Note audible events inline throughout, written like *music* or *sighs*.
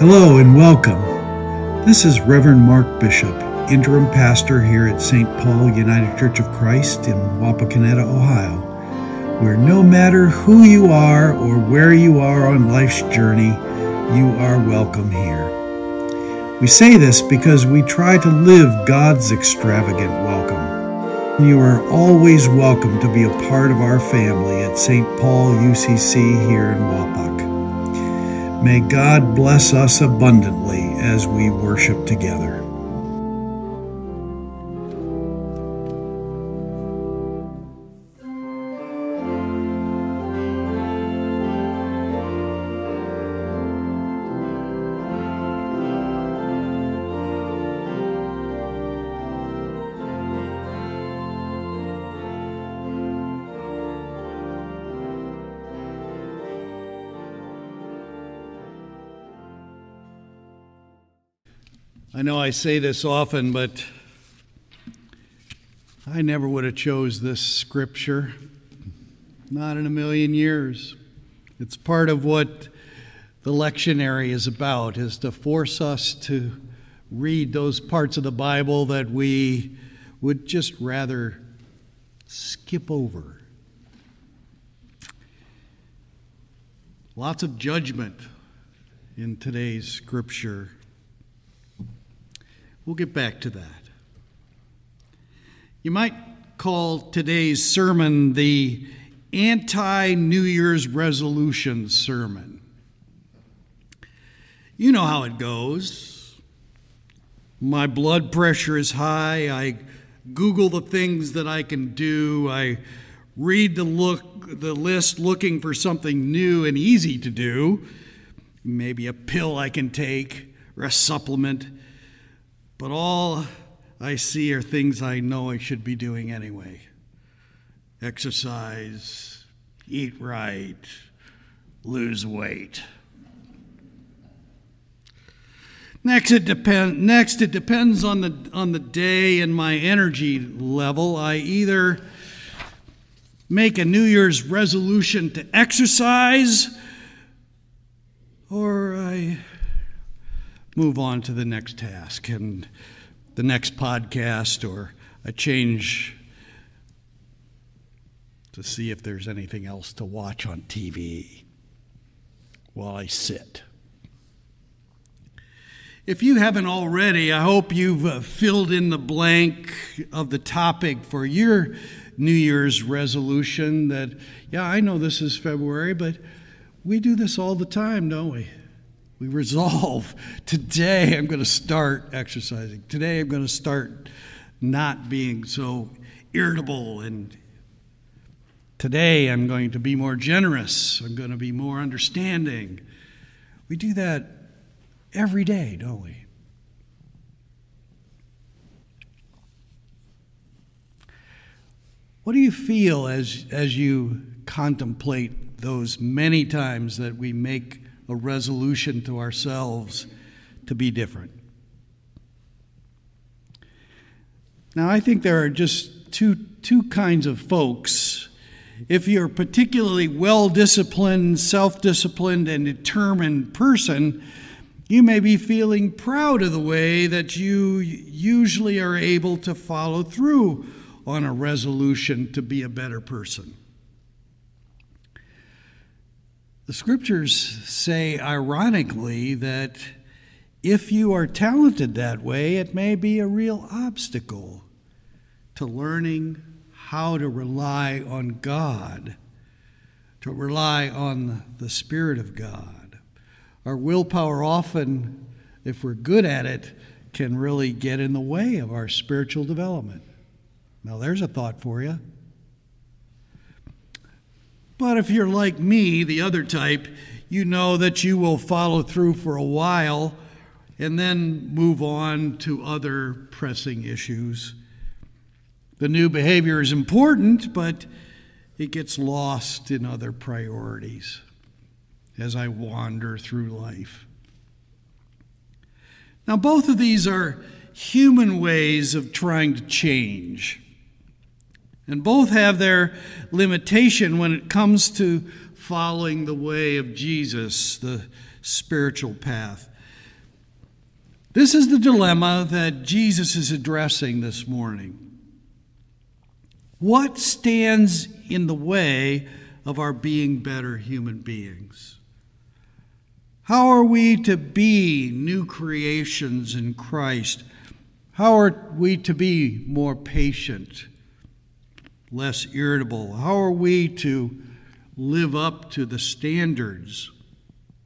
Hello and welcome. This is Reverend Mark Bishop, interim pastor here at St. Paul United Church of Christ in Wapakoneta, Ohio, where no matter who you are or where you are on life's journey, you are welcome here. We say this because we try to live God's extravagant welcome. You are always welcome to be a part of our family at St. Paul UCC here in Wapak. May God bless us abundantly as we worship together. I say this often, but I never would have chose this scripture. Not in a million years. It's part of what the lectionary is about, is to force us to read those parts of the Bible that we would just rather skip over. Lots of judgment in today's scripture. We'll get back to that. You might call today's sermon the anti New Year's resolution sermon. You know how it goes. My blood pressure is high. I Google the things that I can do. I read the look the list looking for something new and easy to do. Maybe a pill I can take or a supplement but all I see are things I know I should be doing anyway exercise, eat right, lose weight. Next it, depend, next, it depends on the, on the day and my energy level. I either make a New Year's resolution to exercise or I move on to the next task and the next podcast, or I change to see if there's anything else to watch on TV while I sit. If you haven't already, I hope you've uh, filled in the blank of the topic for your New Year's resolution that, yeah, I know this is February, but we do this all the time, don't we? We resolve today I'm going to start exercising. Today I'm going to start not being so irritable. And today I'm going to be more generous. I'm going to be more understanding. We do that every day, don't we? What do you feel as, as you contemplate those many times that we make a resolution to ourselves to be different. Now, I think there are just two, two kinds of folks. If you're a particularly well disciplined, self disciplined, and determined person, you may be feeling proud of the way that you usually are able to follow through on a resolution to be a better person. The scriptures say, ironically, that if you are talented that way, it may be a real obstacle to learning how to rely on God, to rely on the Spirit of God. Our willpower often, if we're good at it, can really get in the way of our spiritual development. Now, there's a thought for you. But if you're like me, the other type, you know that you will follow through for a while and then move on to other pressing issues. The new behavior is important, but it gets lost in other priorities as I wander through life. Now, both of these are human ways of trying to change. And both have their limitation when it comes to following the way of Jesus, the spiritual path. This is the dilemma that Jesus is addressing this morning. What stands in the way of our being better human beings? How are we to be new creations in Christ? How are we to be more patient, less irritable? How are we to live up to the standards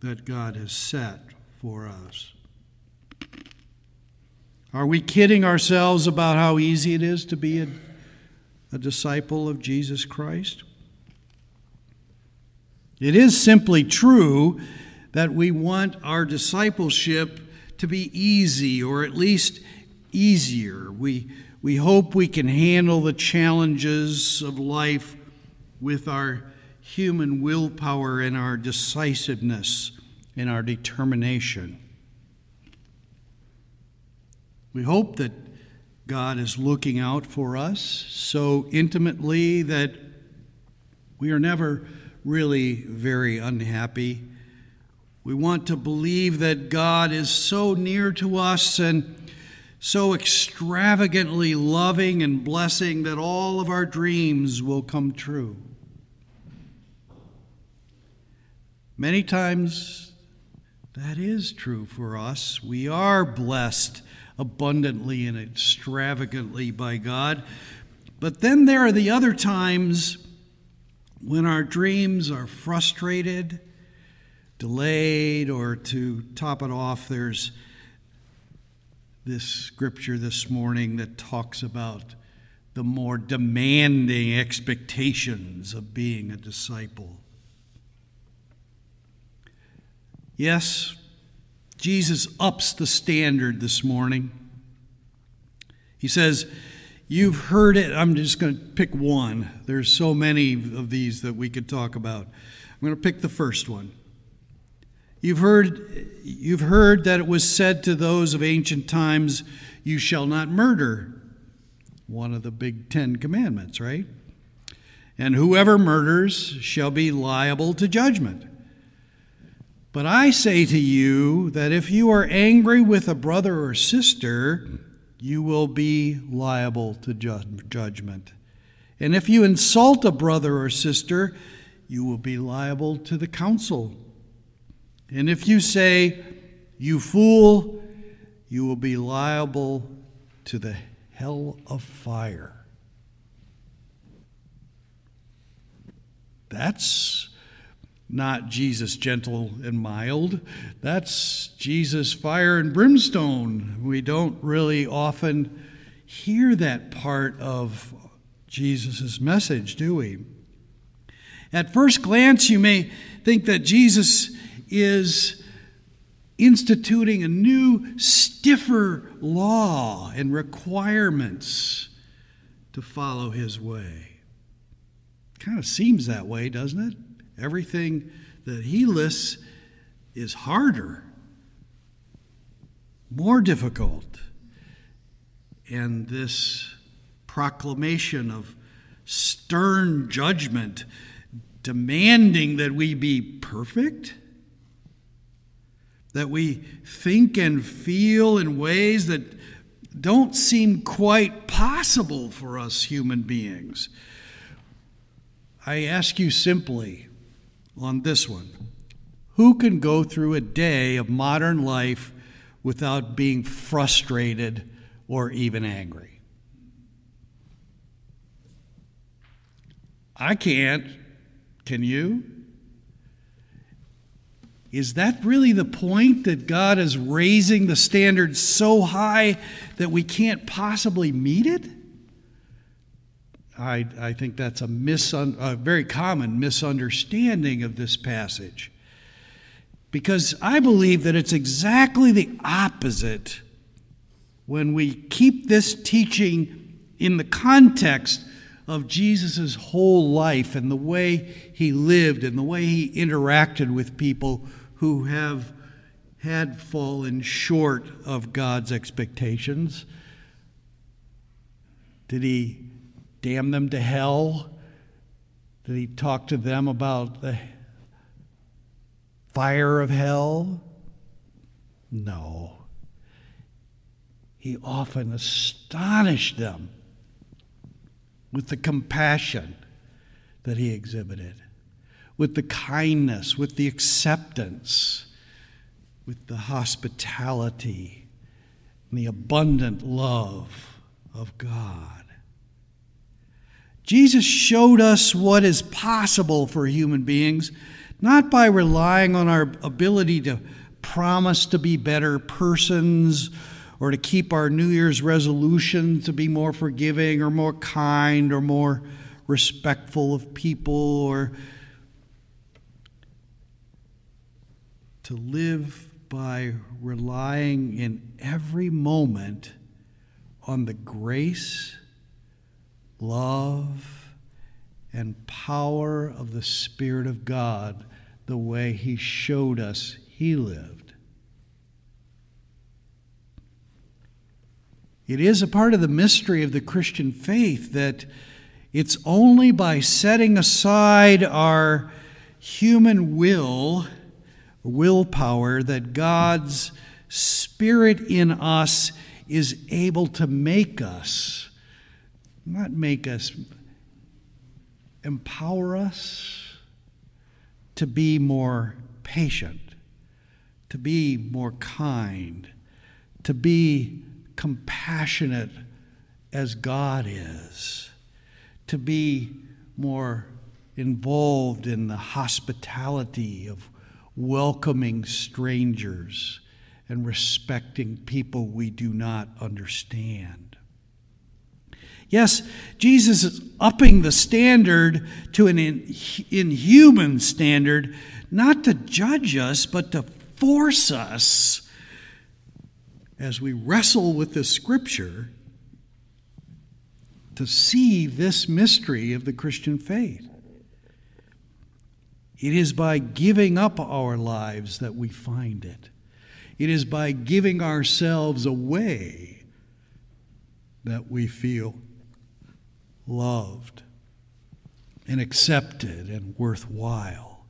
that God has set for us? Are we kidding ourselves about how easy it is to be a, a disciple of Jesus Christ? It is simply true that we want our discipleship to be easy or at least easier. We, we hope we can handle the challenges of life with our human willpower and our decisiveness and our determination. We hope that God is looking out for us so intimately that we are never really very unhappy. We want to believe that God is so near to us and so extravagantly loving and blessing that all of our dreams will come true. Many times that is true for us. We are blessed abundantly and extravagantly by God. But then there are the other times when our dreams are frustrated, delayed, or to top it off, there's this scripture this morning that talks about the more demanding expectations of being a disciple. Yes, Jesus ups the standard this morning. He says, You've heard it. I'm just going to pick one. There's so many of these that we could talk about. I'm going to pick the first one. You've heard, you've heard that it was said to those of ancient times, You shall not murder. One of the big Ten Commandments, right? And whoever murders shall be liable to judgment. But I say to you that if you are angry with a brother or sister, you will be liable to judgment. And if you insult a brother or sister, you will be liable to the council. And if you say, You fool, you will be liable to the hell of fire. That's not Jesus gentle and mild. That's Jesus fire and brimstone. We don't really often hear that part of Jesus' message, do we? At first glance, you may think that Jesus is instituting a new, stiffer law and requirements to follow his way. Kind of seems that way, doesn't it? Everything that he lists is harder, more difficult. And this proclamation of stern judgment demanding that we be perfect, that we think and feel in ways that don't seem quite possible for us human beings. I ask you simply on this one. Who can go through a day of modern life without being frustrated or even angry? I can't. Can you? Is that really the point that God is raising the standard so high that we can't possibly meet it? I, I think that's a, misun, a very common misunderstanding of this passage. Because I believe that it's exactly the opposite when we keep this teaching in the context of Jesus' whole life and the way he lived and the way he interacted with people who have had fallen short of God's expectations. Did he damn them to hell? Did he talk to them about the fire of hell? No. He often astonished them with the compassion that he exhibited, with the kindness, with the acceptance, with the hospitality, and the abundant love of God. Jesus showed us what is possible for human beings, not by relying on our ability to promise to be better persons or to keep our New Year's resolution to be more forgiving or more kind or more respectful of people or to live by relying in every moment on the grace love, and power of the Spirit of God the way He showed us He lived. It is a part of the mystery of the Christian faith that it's only by setting aside our human will, willpower, that God's Spirit in us is able to make us not make us, empower us to be more patient, to be more kind, to be compassionate as God is, to be more involved in the hospitality of welcoming strangers and respecting people we do not understand. Yes, Jesus is upping the standard to an inhuman standard, not to judge us, but to force us as we wrestle with the scripture to see this mystery of the Christian faith. It is by giving up our lives that we find it. It is by giving ourselves away that we feel loved and accepted and worthwhile.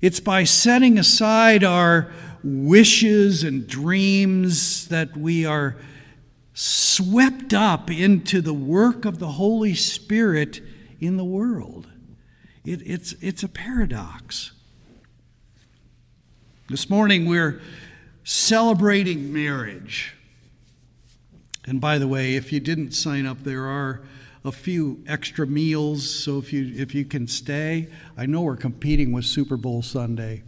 It's by setting aside our wishes and dreams that we are swept up into the work of the Holy Spirit in the world. It, it's, it's a paradox. This morning we're celebrating marriage. And by the way, if you didn't sign up, there are a few extra meals. So if you if you can stay, I know we're competing with Super Bowl Sunday.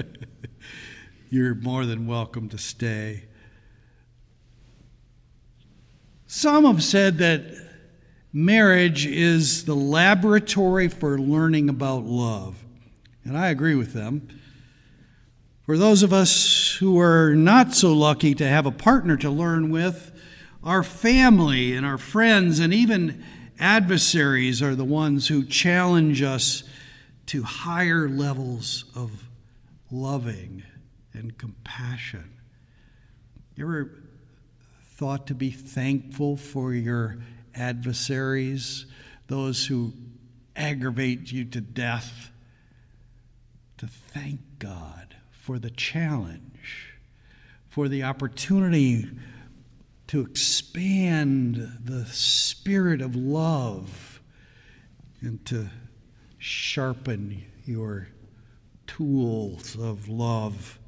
*laughs* You're more than welcome to stay. Some have said that marriage is the laboratory for learning about love. And I agree with them. For those of us who are not so lucky to have a partner to learn with, our family and our friends and even adversaries are the ones who challenge us to higher levels of loving and compassion. You ever thought to be thankful for your adversaries, those who aggravate you to death? To thank God for the challenge, for the opportunity to expand the spirit of love and to sharpen your tools of love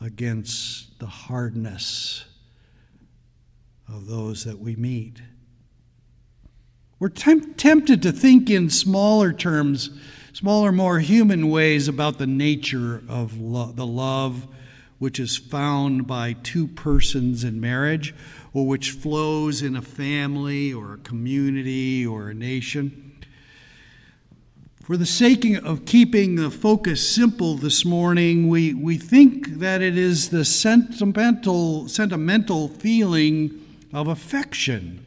against the hardness of those that we meet. We're temp- tempted to think in smaller terms, smaller, more human ways about the nature of lo- the love which is found by two persons in marriage or which flows in a family or a community or a nation. For the sake of keeping the focus simple this morning, we, we think that it is the sentimental, sentimental feeling of affection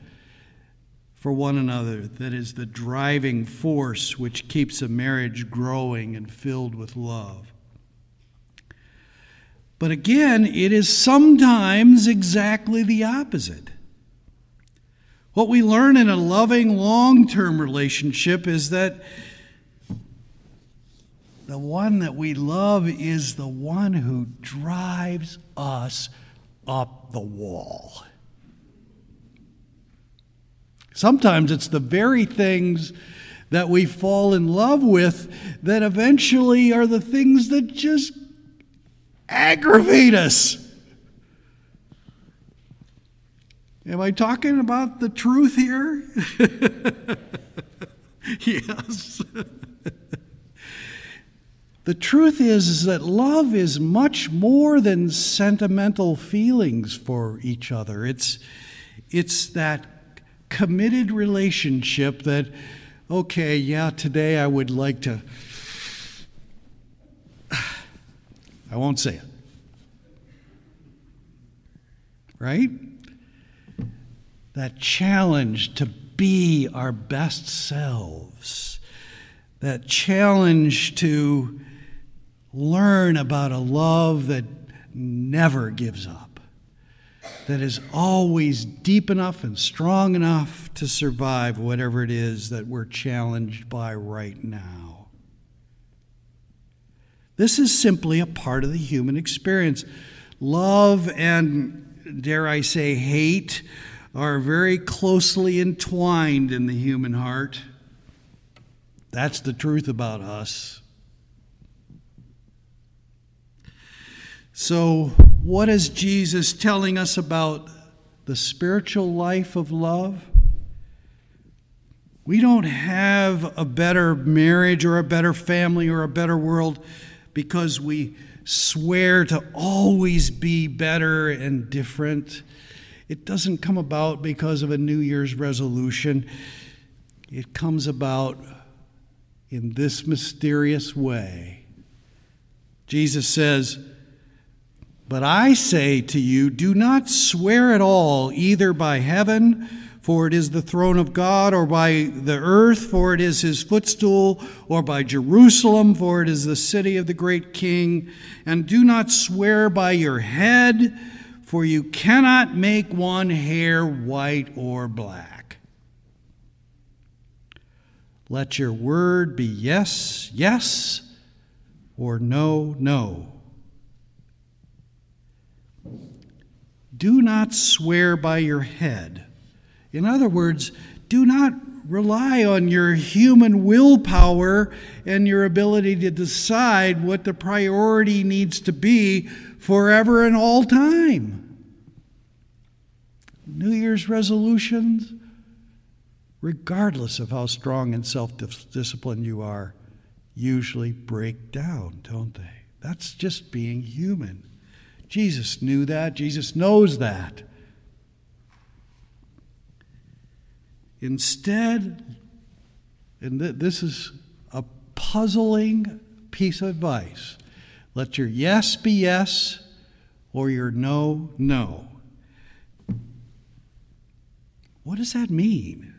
for one another that is the driving force which keeps a marriage growing and filled with love. But again, it is sometimes exactly the opposite. What we learn in a loving, long term relationship is that the one that we love is the one who drives us up the wall. Sometimes it's the very things that we fall in love with that eventually are the things that just aggravate us. Am I talking about the truth here? *laughs* yes. the truth is, is that love is much more than sentimental feelings for each other. It's, it's that committed relationship that, okay, yeah, today I would like to. *sighs* I won't say it. Right? That challenge to be our best selves, that challenge to learn about a love that never gives up that is always deep enough and strong enough to survive whatever it is that we're challenged by right now. This is simply a part of the human experience. Love and, dare I say, hate are very closely entwined in the human heart. That's the truth about us. So, what is Jesus telling us about the spiritual life of love? We don't have a better marriage or a better family or a better world because we swear to always be better and different. It doesn't come about because of a New Year's resolution. It comes about in this mysterious way. Jesus says, but I say to you, do not swear at all, either by heaven, for it is the throne of God, or by the earth, for it is his footstool, or by Jerusalem, for it is the city of the great king. And do not swear by your head, for you cannot make one hair white or black. Let your word be yes, yes, or no, no. Do not swear by your head. In other words, do not rely on your human willpower and your ability to decide what the priority needs to be forever and all time. New Year's resolutions, regardless of how strong and self disciplined you are, usually break down, don't they? That's just being human. Jesus knew that. Jesus knows that. Instead, and th- this is a puzzling piece of advice let your yes be yes or your no, no. What does that mean?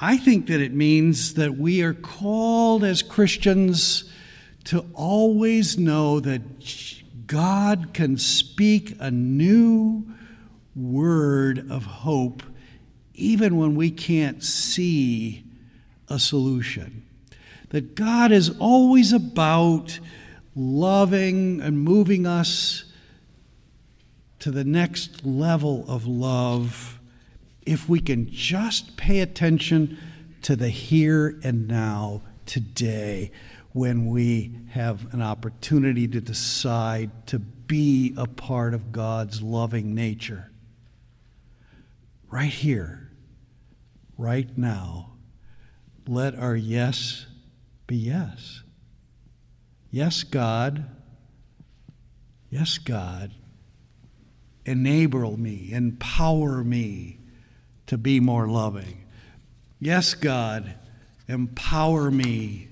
I think that it means that we are called as Christians to always know that God can speak a new word of hope even when we can't see a solution. That God is always about loving and moving us to the next level of love if we can just pay attention to the here and now today when we have an opportunity to decide to be a part of God's loving nature. Right here, right now, let our yes be yes. Yes, God. Yes, God. Enable me, empower me to be more loving. Yes, God, empower me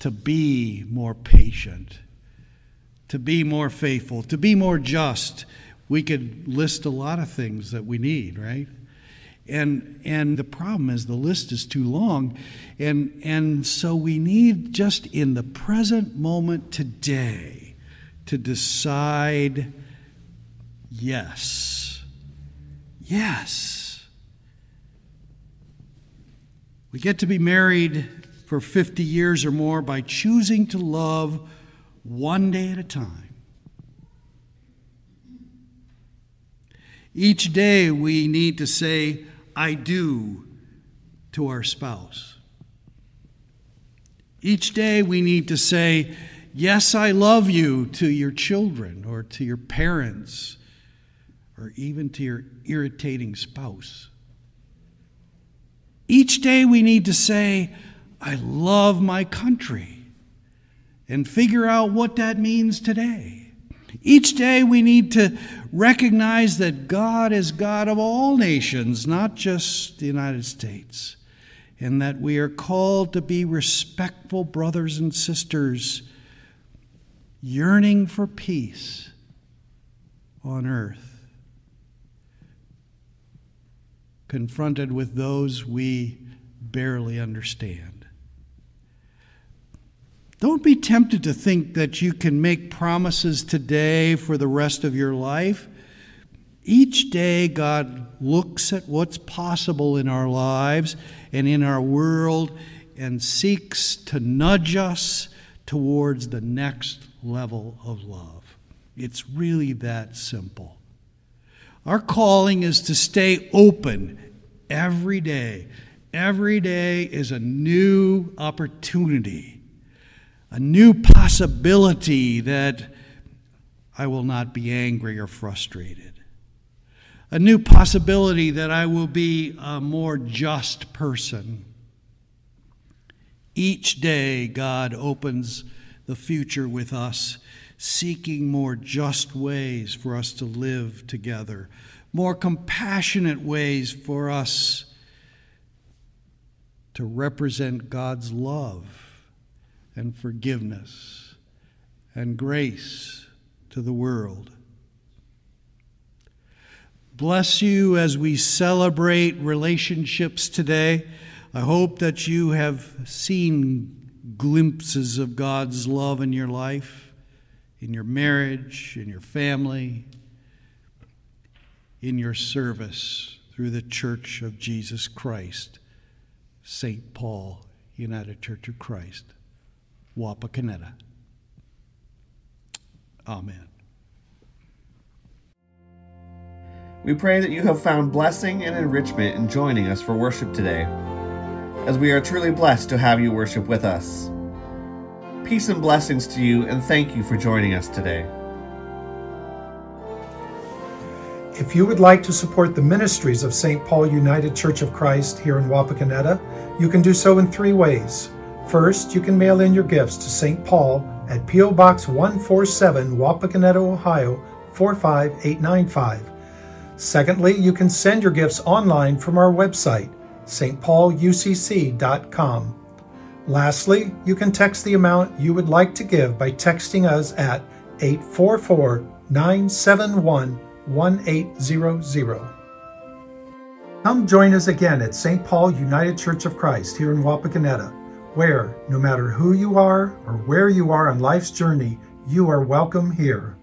to be more patient, to be more faithful, to be more just. We could list a lot of things that we need, right? And, and the problem is the list is too long. And, and so we need just in the present moment today to decide yes. Yes. We get to be married for 50 years or more by choosing to love one day at a time. Each day we need to say, I do to our spouse. Each day we need to say, Yes, I love you to your children or to your parents or even to your irritating spouse. Each day we need to say, I love my country and figure out what that means today. Each day we need to recognize that God is God of all nations, not just the United States, and that we are called to be respectful brothers and sisters, yearning for peace on earth, confronted with those we barely understand. Don't be tempted to think that you can make promises today for the rest of your life. Each day, God looks at what's possible in our lives and in our world and seeks to nudge us towards the next level of love. It's really that simple. Our calling is to stay open every day. Every day is a new opportunity a new possibility that I will not be angry or frustrated, a new possibility that I will be a more just person. Each day, God opens the future with us, seeking more just ways for us to live together, more compassionate ways for us to represent God's love and forgiveness and grace to the world. Bless you as we celebrate relationships today. I hope that you have seen glimpses of God's love in your life, in your marriage, in your family, in your service through the Church of Jesus Christ, St. Paul, United Church of Christ. Wapakoneta. Amen. We pray that you have found blessing and enrichment in joining us for worship today, as we are truly blessed to have you worship with us. Peace and blessings to you, and thank you for joining us today. If you would like to support the ministries of St. Paul United Church of Christ here in Wapakoneta, you can do so in three ways. First, you can mail in your gifts to St. Paul at P.O. Box 147, Wapakoneta, Ohio 45895. Secondly, you can send your gifts online from our website, stpaulucc.com. Lastly, you can text the amount you would like to give by texting us at 844 971 1800. Come join us again at St. Paul United Church of Christ here in Wapakoneta where, no matter who you are or where you are on life's journey, you are welcome here.